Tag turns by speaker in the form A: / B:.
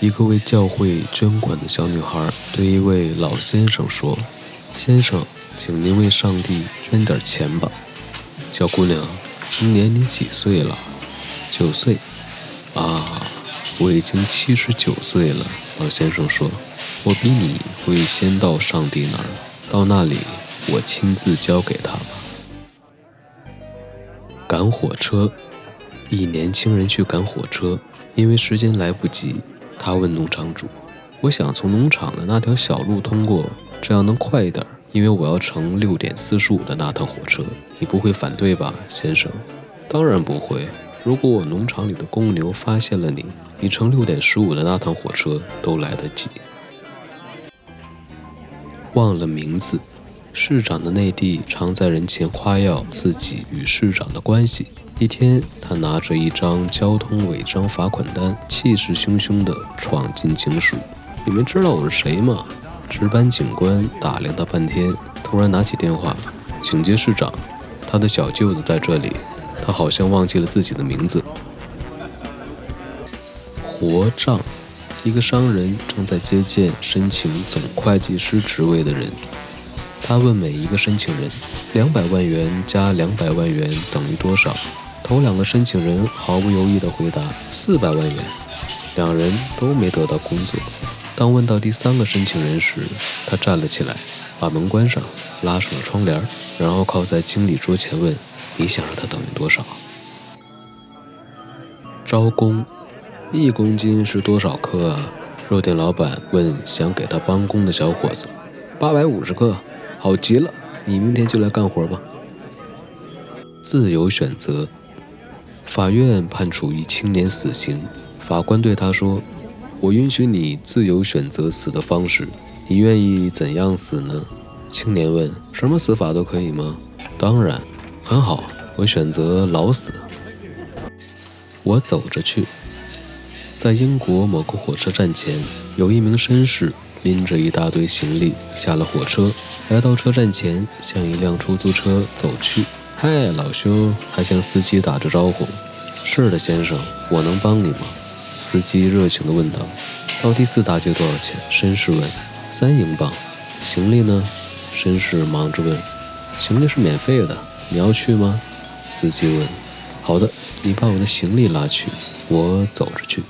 A: 一个为教会捐款的小女孩对一位老先生说：“先生，请您为上帝捐点钱吧。”小姑娘，今年你几岁了？九岁。啊，我已经七十九岁了。老先生说：“我比你会先到上帝那儿，到那里我亲自交给他吧。”赶火车，一年轻人去赶火车，因为时间来不及，他问农场主：“我想从农场的那条小路通过，这样能快一点，因为我要乘六点四十五的那趟火车。你不会反对吧，先生？”“当然不会。如果我农场里的公牛发现了你，你乘六点十五的那趟火车都来得及。”忘了名字。市长的内地常在人前夸耀自己与市长的关系。一天，他拿着一张交通违章罚款单，气势汹汹地闯进警署。你们知道我是谁吗？值班警官打量他半天，突然拿起电话：“请接市长，他的小舅子在这里。他好像忘记了自己的名字。”活账，一个商人正在接见申请总会计师职位的人。他问每一个申请人：“两百万元加两百万元等于多少？”头两个申请人毫不犹豫地回答：“四百万元。”两人都没得到工作。当问到第三个申请人时，他站了起来，把门关上，拉上了窗帘，然后靠在经理桌前问：“你想让他等于多少？”招工，一公斤是多少克啊？肉店老板问想给他帮工的小伙子：“八百五十克。”好极了，你明天就来干活吧。自由选择，法院判处一青年死刑。法官对他说：“我允许你自由选择死的方式，你愿意怎样死呢？”青年问：“什么死法都可以吗？”“当然。”“很好，我选择老死。”我走着去。在英国某个火车站前，有一名绅士。拎着一大堆行李下了火车，来到车站前，向一辆出租车走去。嗨，老兄，还向司机打着招呼。是的，先生，我能帮你吗？司机热情地问道。到第四大街多少钱？绅士问。三英镑。行李呢？绅士忙着问。行李是免费的，你要去吗？司机问。好的，你把我的行李拉去，我走着去。